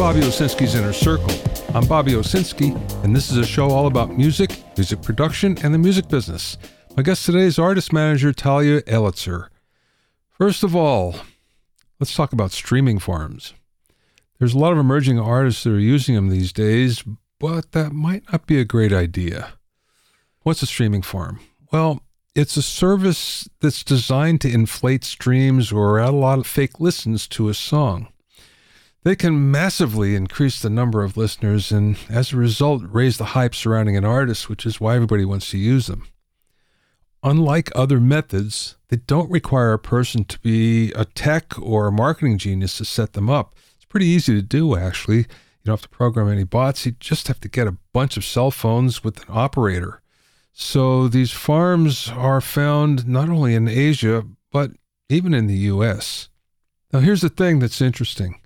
Bobby Owsinski's Inner Circle. I'm Bobby Owsinski, and this is a show all about music, music production, and the music business. My guest today is artist manager Talia Elitzer. First of all, let's talk about streaming farms. There's a lot of emerging artists that are using them these days, but that might not be a great idea. What's a streaming farm? Well, it's a service that's designed to inflate streams or add a lot of fake listens to a song. They can massively increase the number of listeners and, as a result, raise the hype surrounding an artist, which is why everybody wants to use them. Unlike other methods, they don't require a person to be a tech or a marketing genius to set them up. It's pretty easy to do, actually. You don't have to program any bots. You just have to get a bunch of cell phones with an operator. So these farms are found not only in Asia, but even in the US. Now, here's the thing that's interesting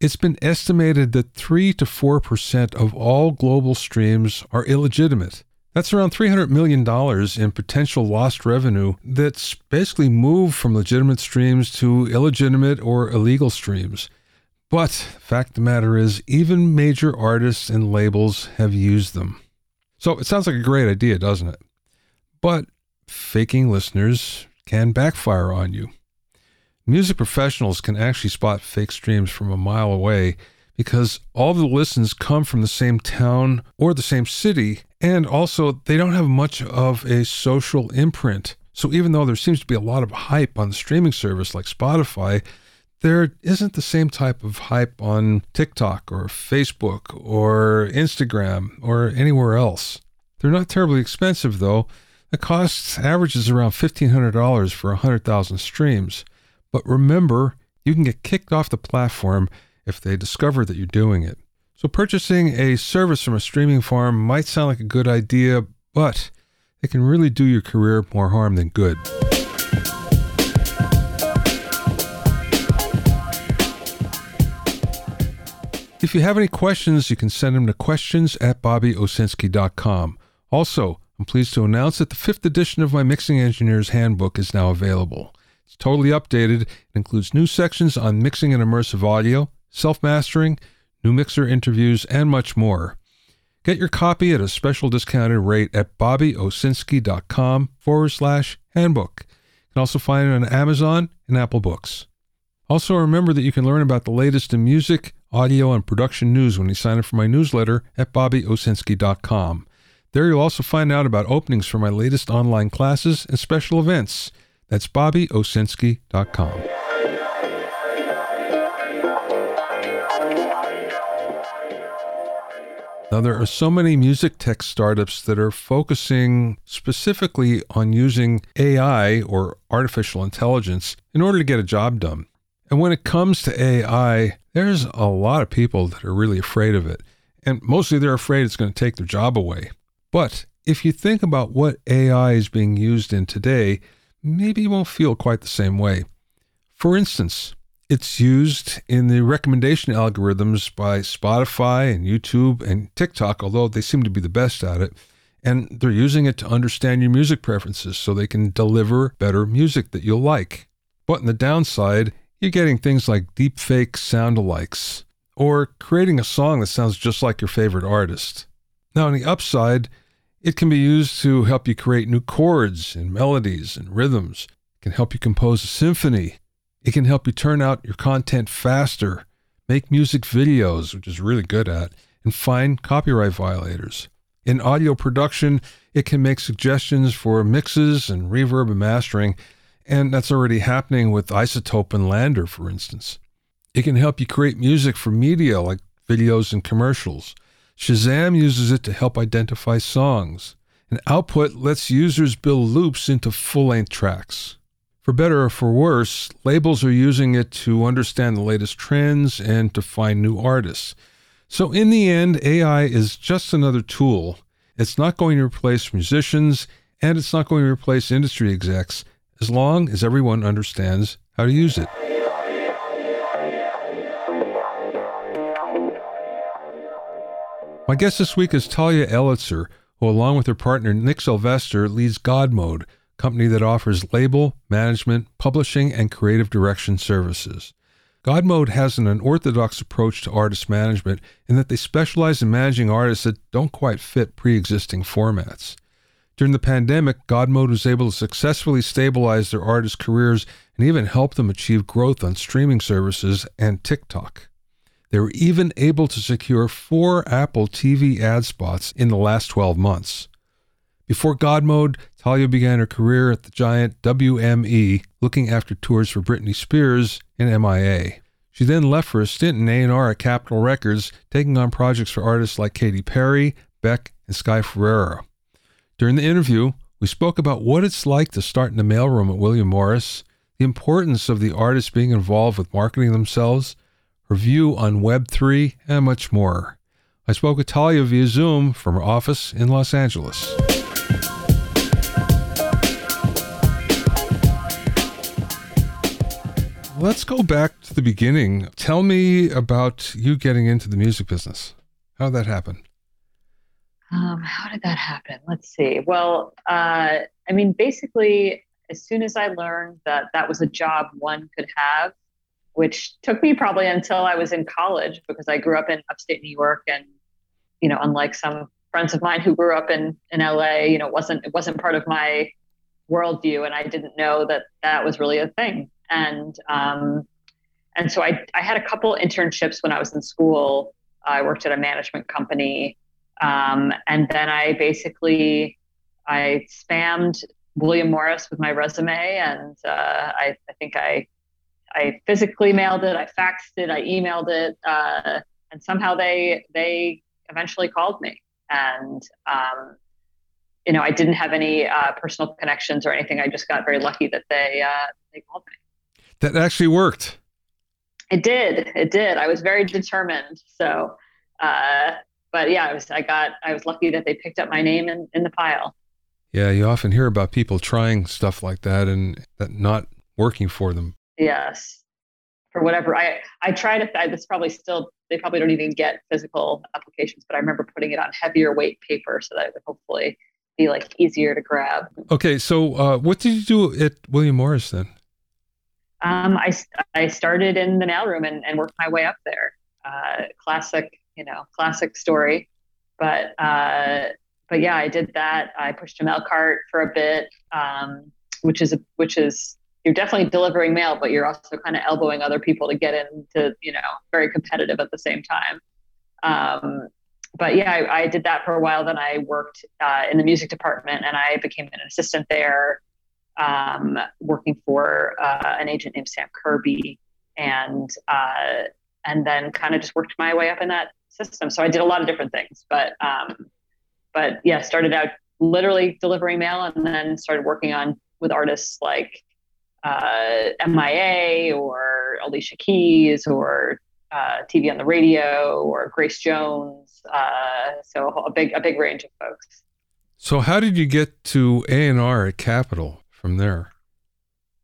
it's been estimated that 3 to 4% of all global streams are illegitimate. That's around $300 million in potential lost revenue that's basically moved from legitimate streams to illegitimate or illegal streams. But fact of the matter is, even major artists and labels have used them. So it sounds like a great idea, doesn't it? But faking listeners can backfire on you. Music professionals can actually spot fake streams from a mile away because all the listens come from the same town or the same city, and also they don't have much of a social imprint. So even though there seems to be a lot of hype on the streaming service like Spotify, there isn't the same type of hype on TikTok or Facebook or Instagram or anywhere else. They're not terribly expensive though. The cost averages around $1,500 for 100,000 streams. But remember, you can get kicked off the platform if they discover that you're doing it. So purchasing a service from a streaming farm might sound like a good idea, but it can really do your career more harm than good. If you have any questions, you can send them to questions at bobbyowsinski.com. Also, I'm pleased to announce that the fifth edition of my Mixing Engineer's Handbook is now available. It's totally updated. It includes new sections on mixing and immersive audio, self mastering, new mixer interviews, and much more. Get your copy at a special discounted rate at bobbyowsinski.com forward slash handbook. You can also find it on Amazon and Apple Books. Also, remember that you can learn about the latest in music, audio, and production news when you sign up for my newsletter at bobbyowsinski.com. There you'll also find out about openings for my latest online classes and special events. That's bobbyowsinski.com. Now, there are so many music tech startups that are focusing specifically on using AI or artificial intelligence in order to get a job done. And when it comes to AI, there's a lot of people that are really afraid of it. And mostly they're afraid it's going to take their job away. But if you think about what AI is being used in today, maybe you won't feel quite the same way. For instance, it's used in the recommendation algorithms by Spotify and YouTube and TikTok, although they seem to be the best at it. And they're using it to understand your music preferences so they can deliver better music that you'll like. But on the downside, you're getting things like deepfake soundalikes or creating a song that sounds just like your favorite artist. Now, on the upside, it can be used to help you create new chords and melodies and rhythms. It can help you compose a symphony. It can help you turn out your content faster, make music videos, which is really good at, and find copyright violators. In audio production, it can make suggestions for mixes and reverb and mastering, and that's already happening with iZotope and LANDR, for instance. It can help you create music for media like videos and commercials. Shazam uses it to help identify songs. And Output lets users build loops into full length tracks. For better or for worse, labels are using it to understand the latest trends and to find new artists. So, in the end, AI is just another tool. It's not going to replace musicians and it's not going to replace industry execs as long as everyone understands how to use it. My guest this week is Talia Elitzer, who, along with her partner Nick Sylvester, leads God Mode, company that offers label, management, publishing, and creative direction services. God Mode has an unorthodox approach to artist management in that they specialize in managing artists that don't quite fit pre existing formats. During the pandemic, God Mode was able to successfully stabilize their artists' careers and even help them achieve growth on streaming services and TikTok. They were even able to secure four Apple TV ad spots in the last 12 months. Before God Mode, Talia began her career at the giant WME, looking after tours for Britney Spears and MIA. She then left for a stint in A&R at Capitol Records, taking on projects for artists like Katy Perry, Beck, and Sky Ferreira. During the interview, we spoke about what it's like to start in the mailroom at William Morris, the importance of the artists being involved with marketing themselves, her view on Web3, and much more. I spoke with Talia via Zoom from her office in Los Angeles. Let's go back to the beginning. Tell me about you getting into the music business. How did that happen? Um, how did that happen? Let's see. Well, uh, I mean, basically, as soon as I learned that that was a job one could have, which took me probably until I was in college because I grew up in upstate New York, and you know, unlike some friends of mine who grew up in in LA, you know, it wasn't it wasn't part of my worldview, and I didn't know that that was really a thing and um, and so I I had a couple internships when I was in school. I worked at a management company, um, and then I basically I spammed William Morris with my resume, and uh, I I think I I physically mailed it, I faxed it, I emailed it, uh, and somehow they they eventually called me, and um, you know I didn't have any uh, personal connections or anything. I just got very lucky that they uh, they called me. That actually worked. It did. It did. I was very determined. So, uh, but yeah, I was. I got. I was lucky that they picked up my name in, in the pile. Yeah, you often hear about people trying stuff like that and that not working for them. Yes, for whatever. I I tried to. I, this probably still. They probably don't even get physical applications, but I remember putting it on heavier weight paper so that it would hopefully be like easier to grab. Okay, so uh, what did you do at William Morris then? um, I, I started in the mailroom and, and worked my way up there. Uh, classic, you know, classic story. But uh, but yeah, I did that. I pushed a mail cart for a bit, um, which is a, which is you're definitely delivering mail, but you're also kind of elbowing other people to get into, you know, very competitive at the same time. Um, but yeah, I, I, did that for a while. Then I worked uh, in the music department and I became an assistant there um, working for uh, an agent named Sam Kirby, and uh, and then kind of just worked my way up in that system. So I did a lot of different things, but um, but yeah, started out literally delivering mail, and then started working on with artists like uh, MIA or Alicia Keys or uh, TV on the radio or Grace Jones. Uh, so a big a big range of folks. So how did you get to A and R at Capitol? from there?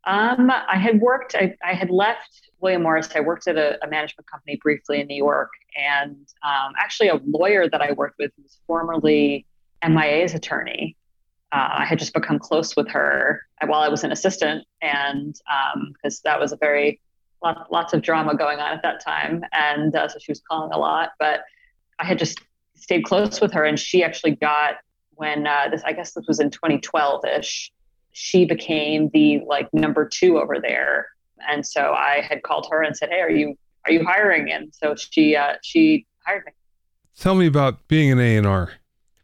Um, I had worked, I, I had left William Morris. I worked at a, a management company briefly in New York. And um, actually, a lawyer that I worked with was formerly MIA's attorney. Uh, I had just become close with her while I was an assistant, and because um, that was a very lot, lots of drama going on at that time, and uh, so she was calling a lot. But I had just stayed close with her, and she actually got when uh, this I guess this was in 2012 ish she became the like number two over there. And so I had called her and said, "Hey, are you are you hiring?" And so she uh, she hired me. Tell me about being an A and R,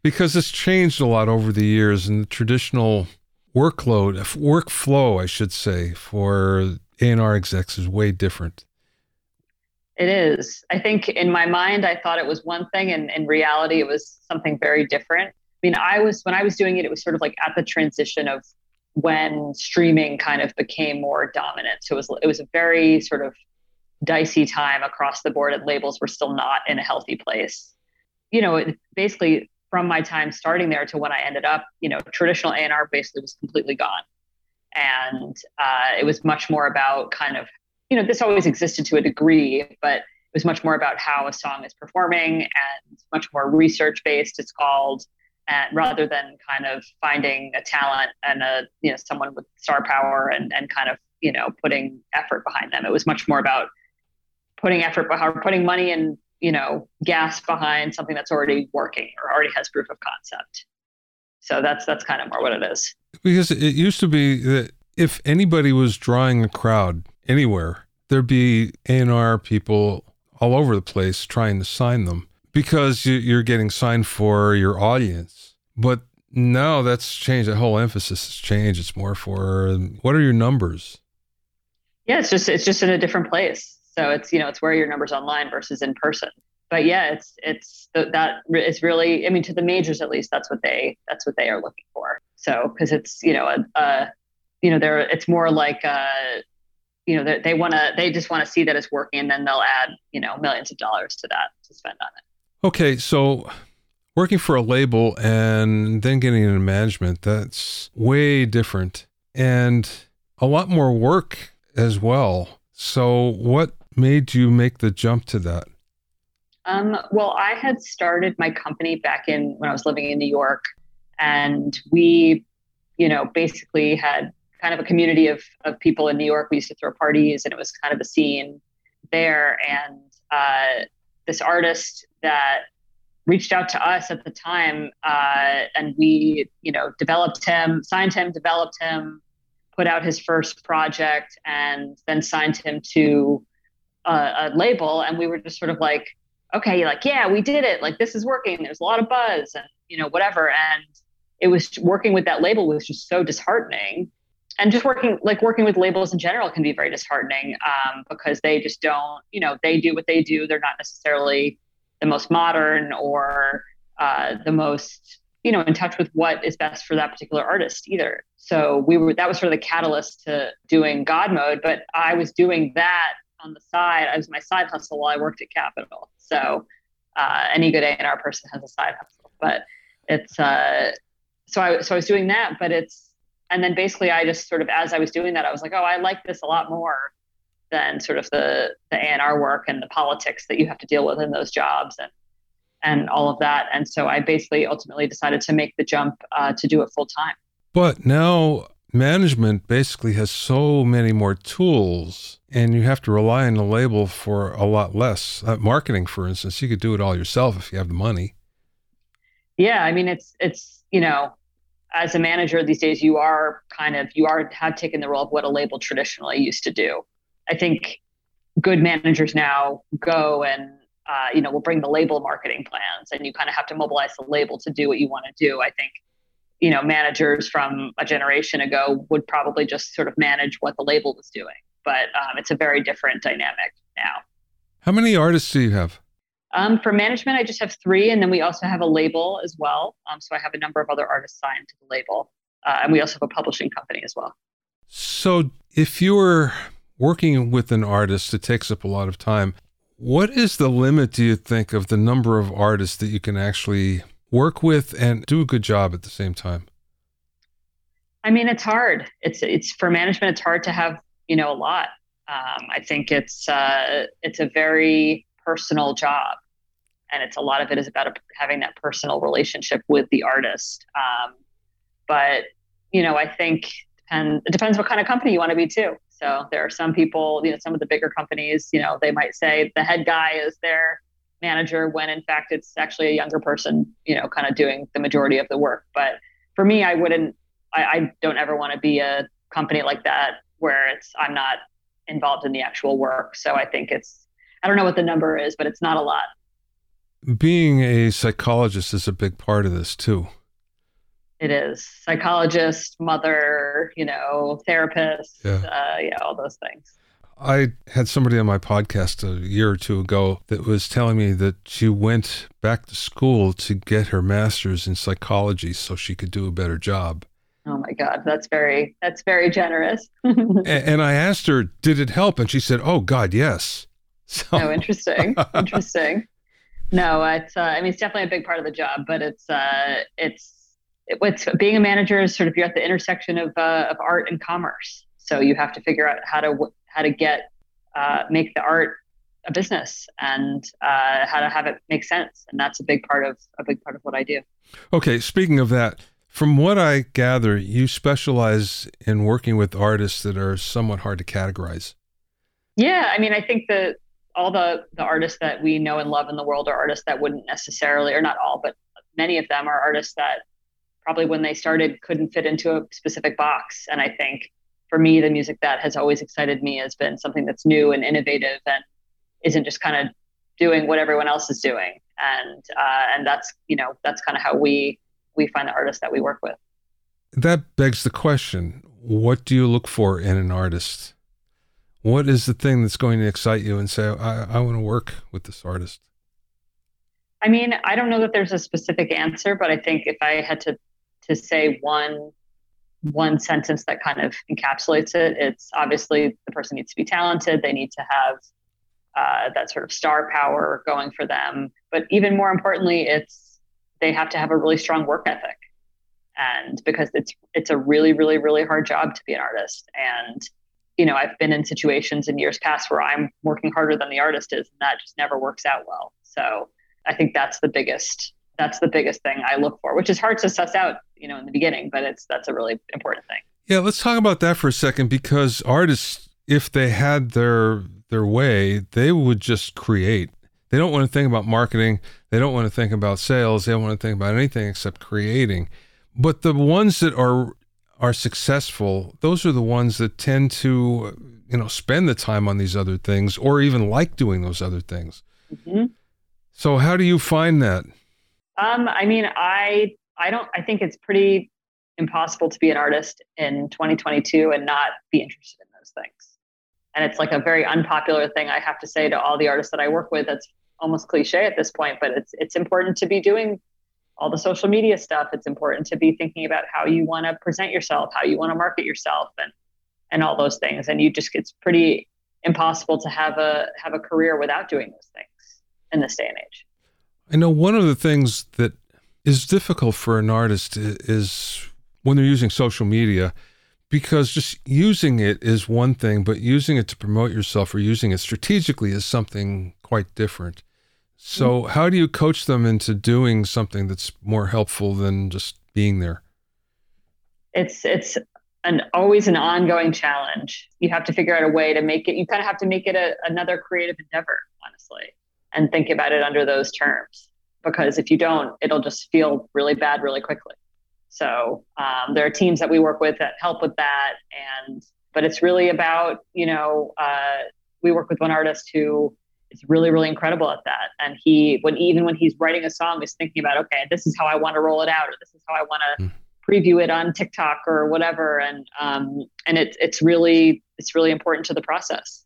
because it's changed a lot over the years, and the traditional workload, workflow, I should say, for A and R execs is way different. It is. I think in my mind, I thought it was one thing, and in reality, it was something very different. I mean, I was when I was doing it, it was sort of like at the transition of when streaming kind of became more dominant. So it was it was a very sort of dicey time across the board, and labels were still not in a healthy place. You know, it, basically from my time starting there to when I ended up, you know, traditional A&R basically was completely gone, and uh, it was much more about kind of you know this always existed to a degree, but it was much more about how a song is performing and much more research based. It's called and rather than kind of finding a talent and a you know someone with star power and and kind of you know putting effort behind them it was much more about putting effort behind, putting money and you know gas behind something that's already working or already has proof of concept. So that's that's kind of more what it is. Because it used to be that if anybody was drawing a crowd anywhere, there'd be A&R people all over the place trying to sign them because you're getting signed for your audience. But now that's changed. The whole emphasis has changed. It's more for what are your numbers? Yeah, it's just it's just in a different place. So it's you know it's where your numbers online versus in person. But yeah, it's it's that is really I mean to the majors at least that's what they that's what they are looking for. So because it's you know a, a you know they're it's more like a you know they, they want to they just want to see that it's working and then they'll add you know millions of dollars to that to spend on it okay so working for a label and then getting into management that's way different and a lot more work as well so what made you make the jump to that um, well i had started my company back in when i was living in new york and we you know basically had kind of a community of, of people in New York. We used to throw parties and it was kind of a scene there. And uh, this artist that reached out to us at the time uh, and we, you know, developed him, signed him, developed him, put out his first project and then signed him to a, a label. And we were just sort of like, okay, like, yeah, we did it. Like, this is working. There's a lot of buzz and, you know, whatever. And it was working with that label was just so disheartening and just working like working with labels in general can be very disheartening um, because they just don't you know they do what they do they're not necessarily the most modern or uh, the most you know in touch with what is best for that particular artist either so we were that was sort of the catalyst to doing god mode but i was doing that on the side as my side hustle while i worked at Capitol. so uh, any good a&r person has a side hustle but it's uh, so i so i was doing that but it's and then basically I just sort of as I was doing that I was like, oh, I like this a lot more than sort of the the A&R work and the politics that you have to deal with in those jobs and and all of that. And so I basically ultimately decided to make the jump uh, to do it full time. But now management basically has so many more tools and you have to rely on the label for a lot less. Uh, marketing, for instance, you could do it all yourself if you have the money. Yeah, I mean, it's it's you know as a manager these days, you are kind of you are have taken the role of what a label traditionally used to do. I think good managers now go and uh, you know will bring the label marketing plans, and you kind of have to mobilize the label to do what you want to do. I think you know managers from a generation ago would probably just sort of manage what the label was doing, but um, it's a very different dynamic now. How many artists do you have? Um, for management, I just have three, and then we also have a label as well. Um, so I have a number of other artists signed to the label, uh, and we also have a publishing company as well. So if you're working with an artist, it takes up a lot of time. What is the limit, do you think, of the number of artists that you can actually work with and do a good job at the same time? I mean, it's hard. It's it's for management. It's hard to have you know a lot. Um, I think it's uh, it's a very personal job and it's a lot of it is about having that personal relationship with the artist. Um, but you know, I think and it depends what kind of company you want to be too. So there are some people, you know, some of the bigger companies, you know, they might say the head guy is their manager when in fact it's actually a younger person, you know, kind of doing the majority of the work. But for me, I wouldn't, I, I don't ever want to be a company like that where it's I'm not involved in the actual work. So I think it's I don't know what the number is, but it's not a lot being a psychologist is a big part of this too. It is psychologist, mother, you know, therapist, yeah, uh, yeah all those things. I had somebody on my podcast a year or two ago that was telling me that she went back to school to get her master's in psychology so she could do a better job. Oh my God, that's very that's very generous. and, and, I asked her, did it help? And she said, "Oh God, yes." So. Oh, interesting, interesting. No, it's. Uh, I mean, it's definitely a big part of the job, but it's. Uh, it's. It, what's being a manager is sort of you're at the intersection of uh, of art and commerce. So you have to figure out how to how to get uh, make the art a business and uh, how to have it make sense, and that's a big part of a big part of what I do. Okay, speaking of that, from what I gather, you specialize in working with artists that are somewhat hard to categorize. Yeah, I mean, I think that all the the artists that we know and love in the world are artists that wouldn't necessarily, or not all, but many of them are artists that probably when they started couldn't fit into a specific box. And I think for me, the music that has always excited me has been something that's new and innovative and isn't just kind of doing what everyone else is doing. And uh, and that's you know that's kind of how we we find the artists that we work with. That begs the question: What do you look for in an artist? What is the thing that's going to excite you and say, I, I want to work with this artist? I mean, I don't know that there's a specific answer, but I think if I had to to say one one sentence that kind of encapsulates it, it's obviously the person needs to be talented. They need to have uh, that sort of star power going for them. But even more importantly, it's they have to have a really strong work ethic, and because it's it's a really really really hard job to be an artist, and you know, I've been in situations in years past where I'm working harder than the artist is, and that just never works out well. So I think that's the biggest that's the biggest thing I look for, which is hard to suss out, you know, in the beginning, but it's that's a really important thing. Yeah, let's talk about that for a second because artists, if they had their their way, they would just create. They don't want to think about marketing. They don't want to think about sales. They don't want to think about anything except creating. But the ones that are are successful, those are the ones that tend to, you know, spend the time on these other things or even like doing those other things. Mm-hmm. So, how do you find that? Um, I mean, I I don't. I think it's pretty impossible to be an artist in 2022 and not be interested in those things. And it's like a very unpopular thing I have to say to all the artists that I work with. That's almost cliche at this point, but it's it's important to be doing all the social media stuff. It's important to be thinking about how you want to present yourself, how you want to market yourself, and and all those things. And you just it's pretty impossible to have a have a career without doing those things in this day and age. I know one of the things that is difficult for an artist is when they're using social media because just using it is one thing, but using it to promote yourself or using it strategically is something quite different. So, mm-hmm. how do you coach them into doing something that's more helpful than just being there? It's it's an always an ongoing challenge. You have to figure out a way to make it. You kind of have to make it a, another creative endeavor, honestly, and think about it under those terms. Because if you don't, it'll just feel really bad really quickly. So um, there are teams that we work with that help with that, and but it's really about you know uh, we work with one artist who is really really incredible at that and he when even when he's writing a song is thinking about okay this is how i want to roll it out or this is how i want to mm. preview it on tiktok or whatever and um and it's it's really it's really important to the process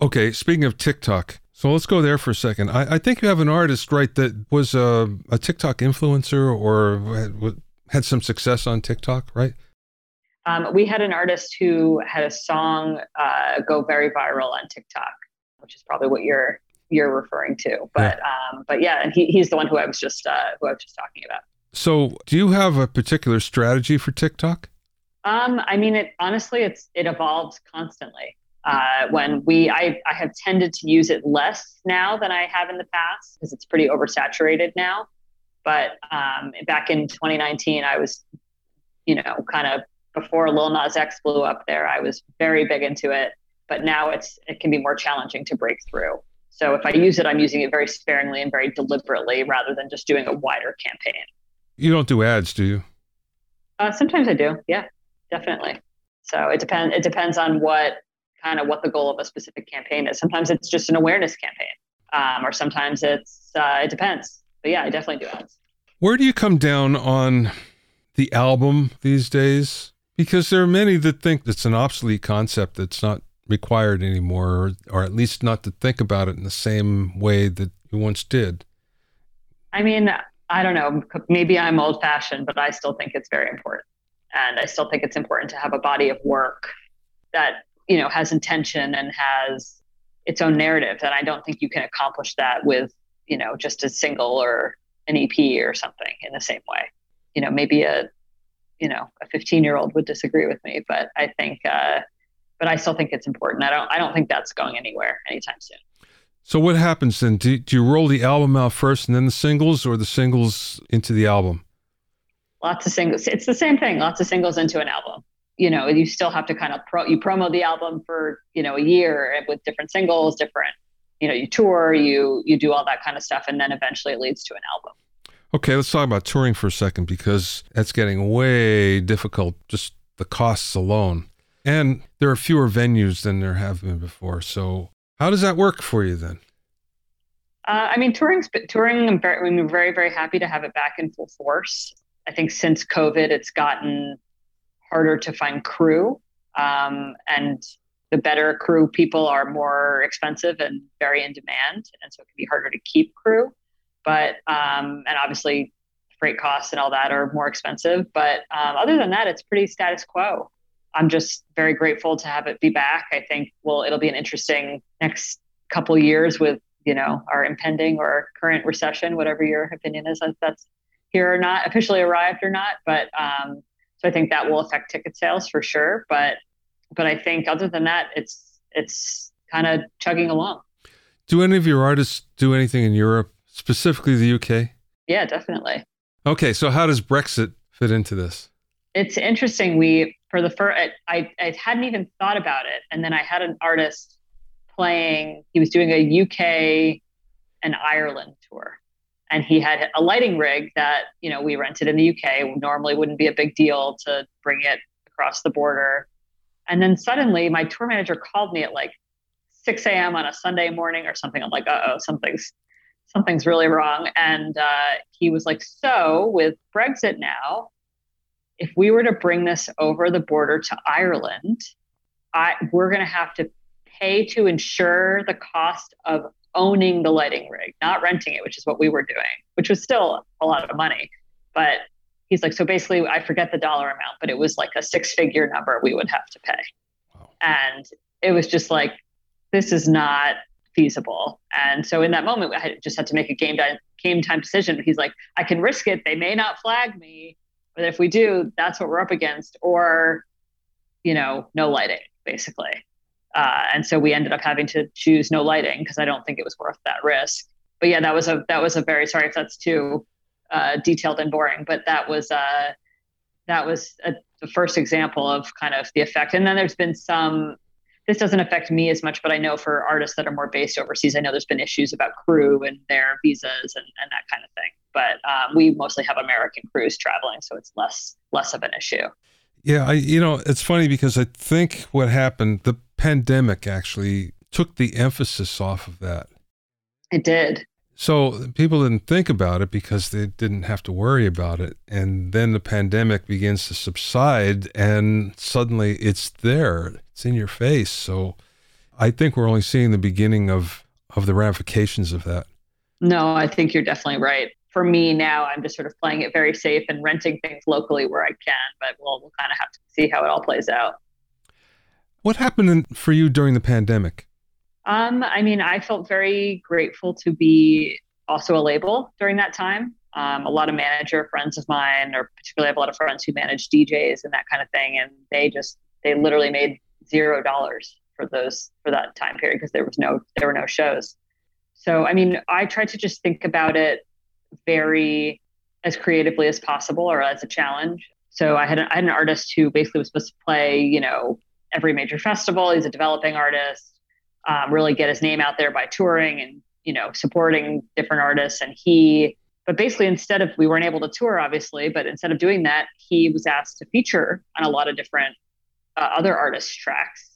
okay speaking of tiktok so let's go there for a second i, I think you have an artist right that was a, a tiktok influencer or had, had some success on tiktok right um, we had an artist who had a song uh, go very viral on TikTok which is probably what you're you're referring to. But yeah. um, but yeah, and he, he's the one who I was just uh, who I was just talking about. So, do you have a particular strategy for TikTok? Um, I mean, it honestly, it's it evolves constantly. Uh, when we, I, I have tended to use it less now than I have in the past because it's pretty oversaturated now. But um, back in 2019, I was, you know, kind of before Lil Nas X blew up there, I was very big into it but now it's it can be more challenging to break through. So if I use it, I'm using it very sparingly and very deliberately rather than just doing a wider campaign. You don't do ads, do you? Uh, sometimes I do. Yeah, definitely. So it depends. It depends on what kind of what the goal of a specific campaign is. Sometimes it's just an awareness campaign, um, or sometimes it's uh, it depends. But yeah, I definitely do ads. Where do you come down on the album these days? Because there are many that think it's an obsolete concept that's not required anymore, or, or at least not to think about it in the same way that you once did? I mean, I don't know. Maybe I'm old fashioned, but I still think it's very important. And I still think it's important to have a body of work that, you know, has intention and has its own narrative. And I don't think you can accomplish that with, you know, just a single or an EP or something in the same way. You know, maybe a, you know, a 15 year old would disagree with me, but I think, uh, but I still think it's important. I don't I don't think that's going anywhere anytime soon. So what happens then? Do, do you roll the album out first and then the singles, or the singles into the album? Lots of singles. It's the same thing. Lots of singles into an album. You know, you still have to kind of pro. You promo the album for you know a year with different singles, different you know, you tour, you you do all that kind of stuff, and then eventually it leads to an album. Okay, let's talk about touring for a second because that's getting way difficult. Just the costs alone, and there are fewer venues than there have been before. So, how does that work for you then? Uh, I mean, touring, touring. I'm very, I'm very, very happy to have it back in full force. I think since COVID, it's gotten harder to find crew, um, and the better crew people are more expensive and very in demand, and so it can be harder to keep crew. But um, and obviously, freight costs and all that are more expensive. But um, other than that, it's pretty status quo. I'm just very grateful to have it be back. I think well, it'll be an interesting next couple years with you know our impending or current recession, whatever your opinion is, that's here or not, officially arrived or not. But um, so I think that will affect ticket sales for sure. But but I think other than that, it's it's kind of chugging along. Do any of your artists do anything in Europe, specifically the UK? Yeah, definitely. Okay, so how does Brexit fit into this? It's interesting. We for the first, I I hadn't even thought about it, and then I had an artist playing. He was doing a UK and Ireland tour, and he had a lighting rig that you know we rented in the UK. Normally, wouldn't be a big deal to bring it across the border. And then suddenly, my tour manager called me at like 6 a.m. on a Sunday morning or something. I'm like, uh oh, something's something's really wrong. And uh, he was like, so with Brexit now, if we were to bring this over the border to Ireland, I, we're going to have to pay to insure the cost of owning the lighting rig, not renting it, which is what we were doing, which was still a lot of money. But he's like, so basically, I forget the dollar amount, but it was like a six figure number we would have to pay. Wow. And it was just like, this is not feasible. And so in that moment, I just had to make a game time, game time decision. He's like, I can risk it. They may not flag me, but if we do, that's what we're up against. Or, you know, no lighting, basically. Uh, and so we ended up having to choose no lighting because I don't think it was worth that risk. But yeah, that was a that was a very sorry if that's too uh, detailed and boring, but that was uh, that was a, the first example of kind of the effect. And then there's been some. This doesn't affect me as much, but I know for artists that are more based overseas, I know there's been issues about crew and their visas and, and that kind of thing. But um, we mostly have American crews traveling, so it's less less of an issue. Yeah, I you know it's funny because I think what happened the pandemic actually took the emphasis off of that. It did. So people didn't think about it because they didn't have to worry about it. And then the pandemic begins to subside and suddenly it's there. It's in your face. So I think we're only seeing the beginning of, of the ramifications of that. No, I think you're definitely right. For me now, I'm just sort of playing it very safe and renting things locally where I can, but we'll, we'll kind of have to see how it all plays out. What happened for you during the pandemic? Um, I mean, I felt very grateful to be also a label during that time. Um, a lot of manager friends of mine, or particularly I have a lot of friends who manage DJs and that kind of thing, and they just they literally made zero dollars for those for that time period because there was no there were no shows. So I mean, I tried to just think about it very as creatively as possible or as a challenge. So I had an, I had an artist who basically was supposed to play, you know, every major festival. He's a developing artist, um, really get his name out there by touring and you know supporting different artists. And he, but basically, instead of we weren't able to tour, obviously, but instead of doing that, he was asked to feature on a lot of different uh, other artists' tracks.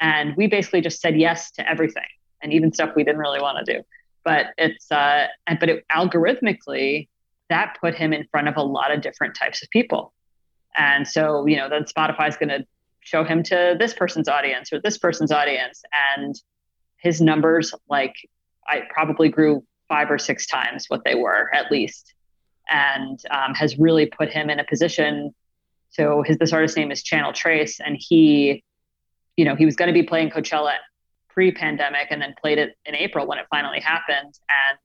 And we basically just said yes to everything, and even stuff we didn't really want to do. But it's uh, but it, algorithmically, that put him in front of a lot of different types of people. And so, you know, then Spotify's going to show him to this person's audience or this person's audience. And his numbers like i probably grew five or six times what they were at least and um, has really put him in a position. So his this artist name is Channel Tres and he you know he was going to be playing coachella pre-pandemic and then played it in april when it finally happened. And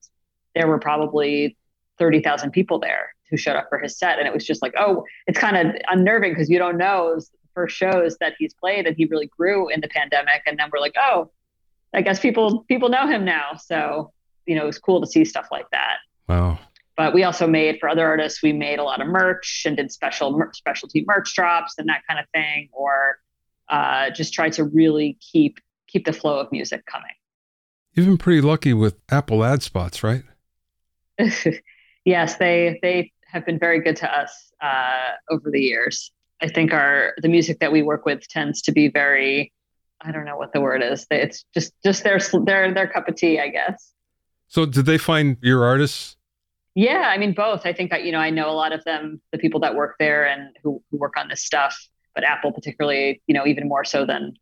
there were probably 30,000 people there who showed up for his set. And it was just like oh it's kind of unnerving because you don't know first shows that he's played and he really grew in the pandemic. And then we're like oh i guess people people know him now. So you know it was cool to see stuff like that. Wow. But we also made for other artists we made a lot of merch and did special specialty merch drops and that kind of thing or uh, just tried to really keep keep the flow of music coming. You've been pretty lucky with Apple ad spots, right? yes, they they have been very good to us uh, over the years. I think our the music that we work with tends to be very I don't know what the word is. It's just just their their their cup of tea, I guess. So, did they find your artists? Yeah, I mean both. I think you know I know a lot of them, the people that work there and who, who work on this stuff. But Apple, particularly, you know, even more so than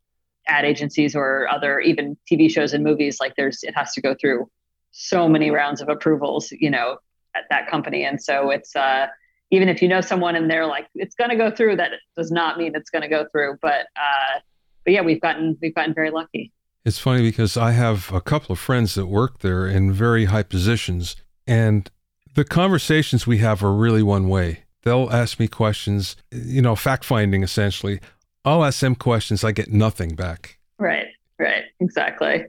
ad agencies or other even TV shows and movies. Like there's it has to go through so many rounds of approvals, you know, at that company, and so it's uh, even if you know someone and they're like it's going to go through, that does not mean it's going to go through. But uh, but yeah, we've gotten we've gotten very lucky. It's funny because I have a couple of friends that work there in very high positions, and the conversations we have are really one way. They'll ask me questions, you know, fact finding essentially. I'll ask them questions, I get nothing back. Right, right, exactly,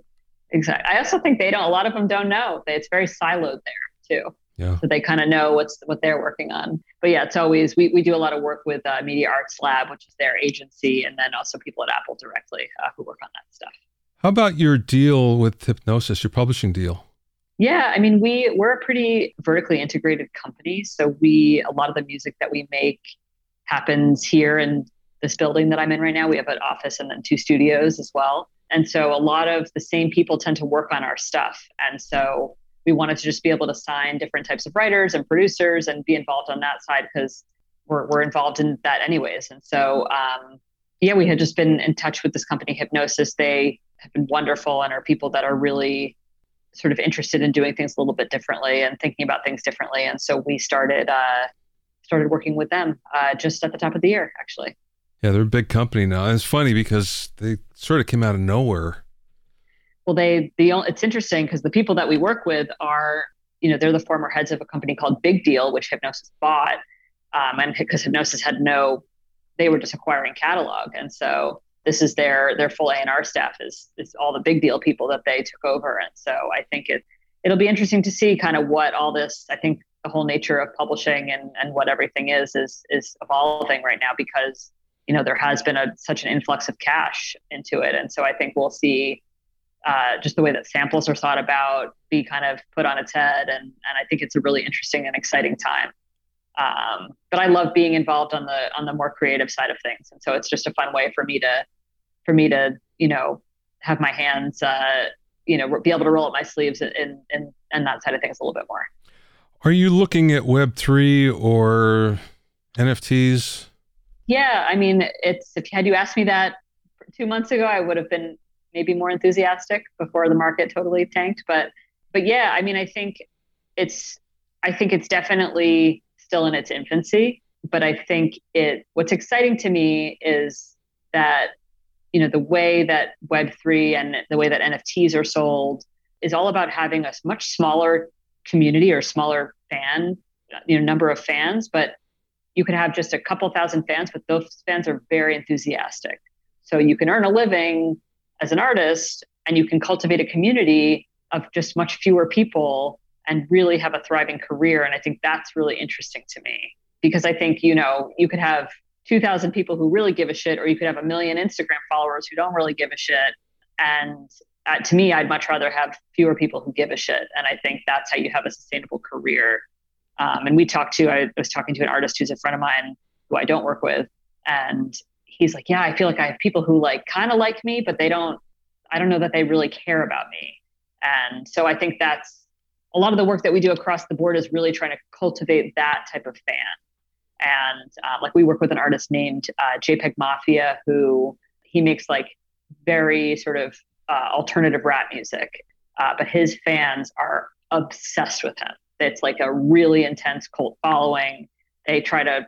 exactly. I also think they don't. A lot of them don't know. It's very siloed there too. Yeah. So they kind of know what's what they're working on. But yeah, it's always we, we do a lot of work with uh, Media Arts Lab, which is their agency, and then also people at Apple directly uh, who work on that stuff. How about your deal with Hipgnosis your publishing deal? Yeah, I mean we we're a pretty vertically integrated company, so we a lot of the music that we make happens here in this building that I'm in right now. We have an office and then two studios as well. And so a lot of the same people tend to work on our stuff. And so we wanted to just be able to sign different types of writers and producers and be involved on that side because we're, we're involved in that anyways. And so, um, yeah, we had just been in touch with this company, Hipgnosis. They have been wonderful and are people that are really sort of interested in doing things a little bit differently and thinking about things differently. And so we started uh, started working with them uh, just at the top of the year, actually. Yeah, they're a big company now. It's funny because they sort of came out of nowhere well, they the it's interesting because the people that we work with are you know they're the former heads of a company called Big Deal, which Hipgnosis bought, um, and because Hipgnosis had no, they were just acquiring catalog, and so this is their their full A and R staff is is all the Big Deal people that they took over, and so I think it it'll be interesting to see kind of what all this. I think the whole nature of publishing and and what everything is is is evolving right now because you know there has been a such an influx of cash into it, and so I think we'll see uh, just the way that samples are thought about be kind of put on its head. And, and I think it's a really interesting and exciting time. Um, but I love being involved on the on the more creative side of things, and so it's just a fun way for me to for me to you know have my hands uh, you know be able to roll up my sleeves and and and that side of things a little bit more. Are you looking at Web three or NFTs? Yeah, I mean, it's if had you asked me that two months ago, I would have been maybe more enthusiastic before the market totally tanked. But but yeah, I mean, I think it's I think it's definitely still in its infancy. But I think it what's exciting to me is that you know the way that Web three and the way that NFTs are sold is all about having a much smaller community or smaller fan you know number of fans, but you could have just a couple thousand fans, but those fans are very enthusiastic. So you can earn a living as an artist and you can cultivate a community of just much fewer people and really have a thriving career. And i think that's really interesting to me because i think you know you could have 2000 people who really give a shit or you could have a million instagram followers who don't really give a shit. And uh, to me i'd much rather have fewer people who give a shit. And i think that's how you have a sustainable career. Um, and we talked to i was talking to an artist who's a friend of mine who i don't work with. And he's like, yeah, I feel like I have people who like kind of like me, but they don't, I don't know that they really care about me. And so I think that's a lot of the work that we do across the board is really trying to cultivate that type of fan. And uh, like we work with an artist named uh, JPEG Mafia, who he makes like very sort of uh, alternative rap music, uh, but his fans are obsessed with him. It's like a really intense cult following. They try to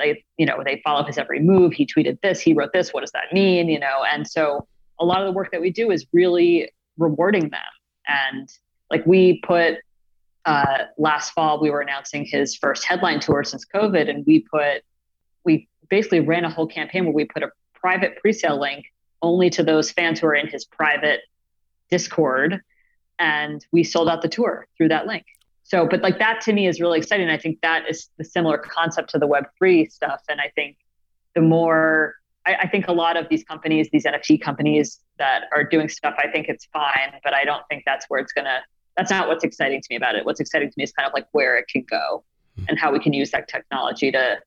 they you know they follow his every move. He tweeted this he wrote this what does that mean you know? And so a lot of the work that we do is really rewarding them. And like we put uh, last fall we were announcing his first headline tour since covid and we put we basically ran a whole campaign where we put a private pre-sale link only to those fans who are in his private discord and we sold out the tour through that link so but like that to me is really exciting i think that is the similar concept to the web3 stuff and i think the more I, I, think a lot of these companies, these NFT companies that are doing stuff, I think it's fine, but I don't think that's where it's gonna. That's not what's exciting to me about it. What's exciting to me is kind of like where it can go hmm. and how we can use that technology to,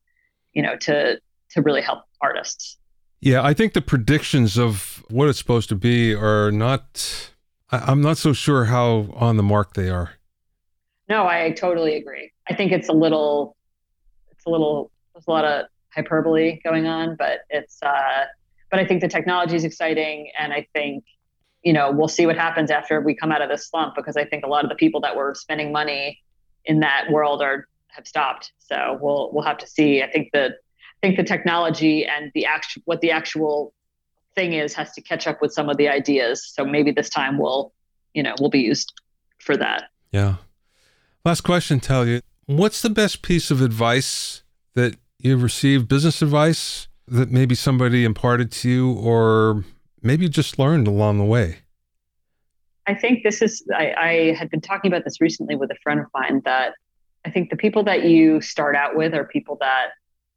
you know, to to really help artists. Yeah, I think the predictions of what it's supposed to be are not. I, I'm not so sure how on the mark they are. No, I totally agree. I think it's a little, it's a little, there's a lot of hyperbole going on, but it's, uh, but I think the technology is exciting. And I think, you know, we'll see what happens after we come out of this slump because I think a lot of the people that were spending money in that world are, have stopped. So we'll, we'll have to see. I think the, I think the technology and the actual, what the actual thing is has to catch up with some of the ideas. So maybe this time we'll, you know, will be used for that. Yeah. Last question, Talia. What's the best piece of advice that you've received, business advice that maybe somebody imparted to you or maybe you just learned along the way? I think this is, I, I had been talking about this recently with a friend of mine that I think the people that you start out with are people that,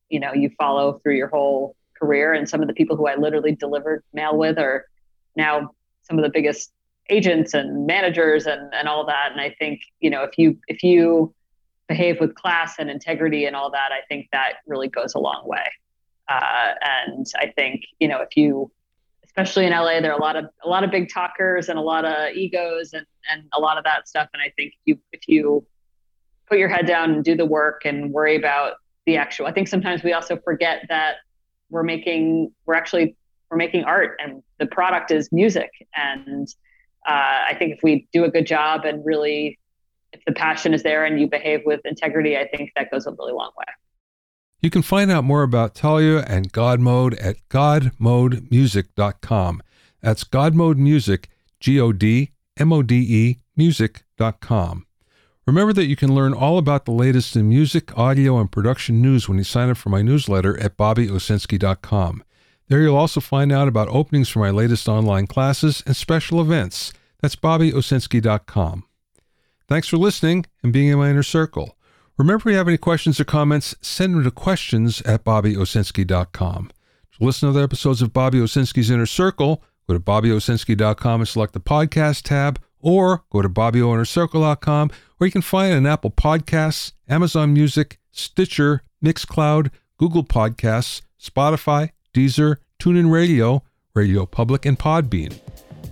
you know, you follow through your whole career. And some of the people who I literally delivered mail with are now some of the biggest agents and managers and, and all that. And I think, you know, if you if you behave with class and integrity and all that, I think that really goes a long way. Uh, and I think, you know, if you especially in LA, there are a lot of a lot of big talkers and a lot of egos and, and a lot of that stuff. And I think if you if you put your head down and do the work and worry about the actual I think sometimes we also forget that we're making we're actually we're making art and the product is music and uh, I think if we do a good job and really, if the passion is there and you behave with integrity, I think that goes a really long way. You can find out more about Talia and God Mode at godmodemusic.com. That's God Mode Music, G O D M O D E, music.com. Remember that you can learn all about the latest in music, audio, and production news when you sign up for my newsletter at bobbyowsinski.com. There you'll also find out about openings for my latest online classes and special events. That's BobbyOwsinski.com. Thanks for listening and being in my inner circle. Remember, if you have any questions or comments, send them to questions at BobbyOwsinski.com. To listen to other episodes of Bobby Owsinski's Inner Circle, go to BobbyOwsinski.com and select the podcast tab, or go to bobbyoinnercircle.com, where you can find an Apple Podcasts, Amazon Music, Stitcher, Mixcloud, Google Podcasts, Spotify, Deezer, TuneIn Radio, Radio Public, and Podbean.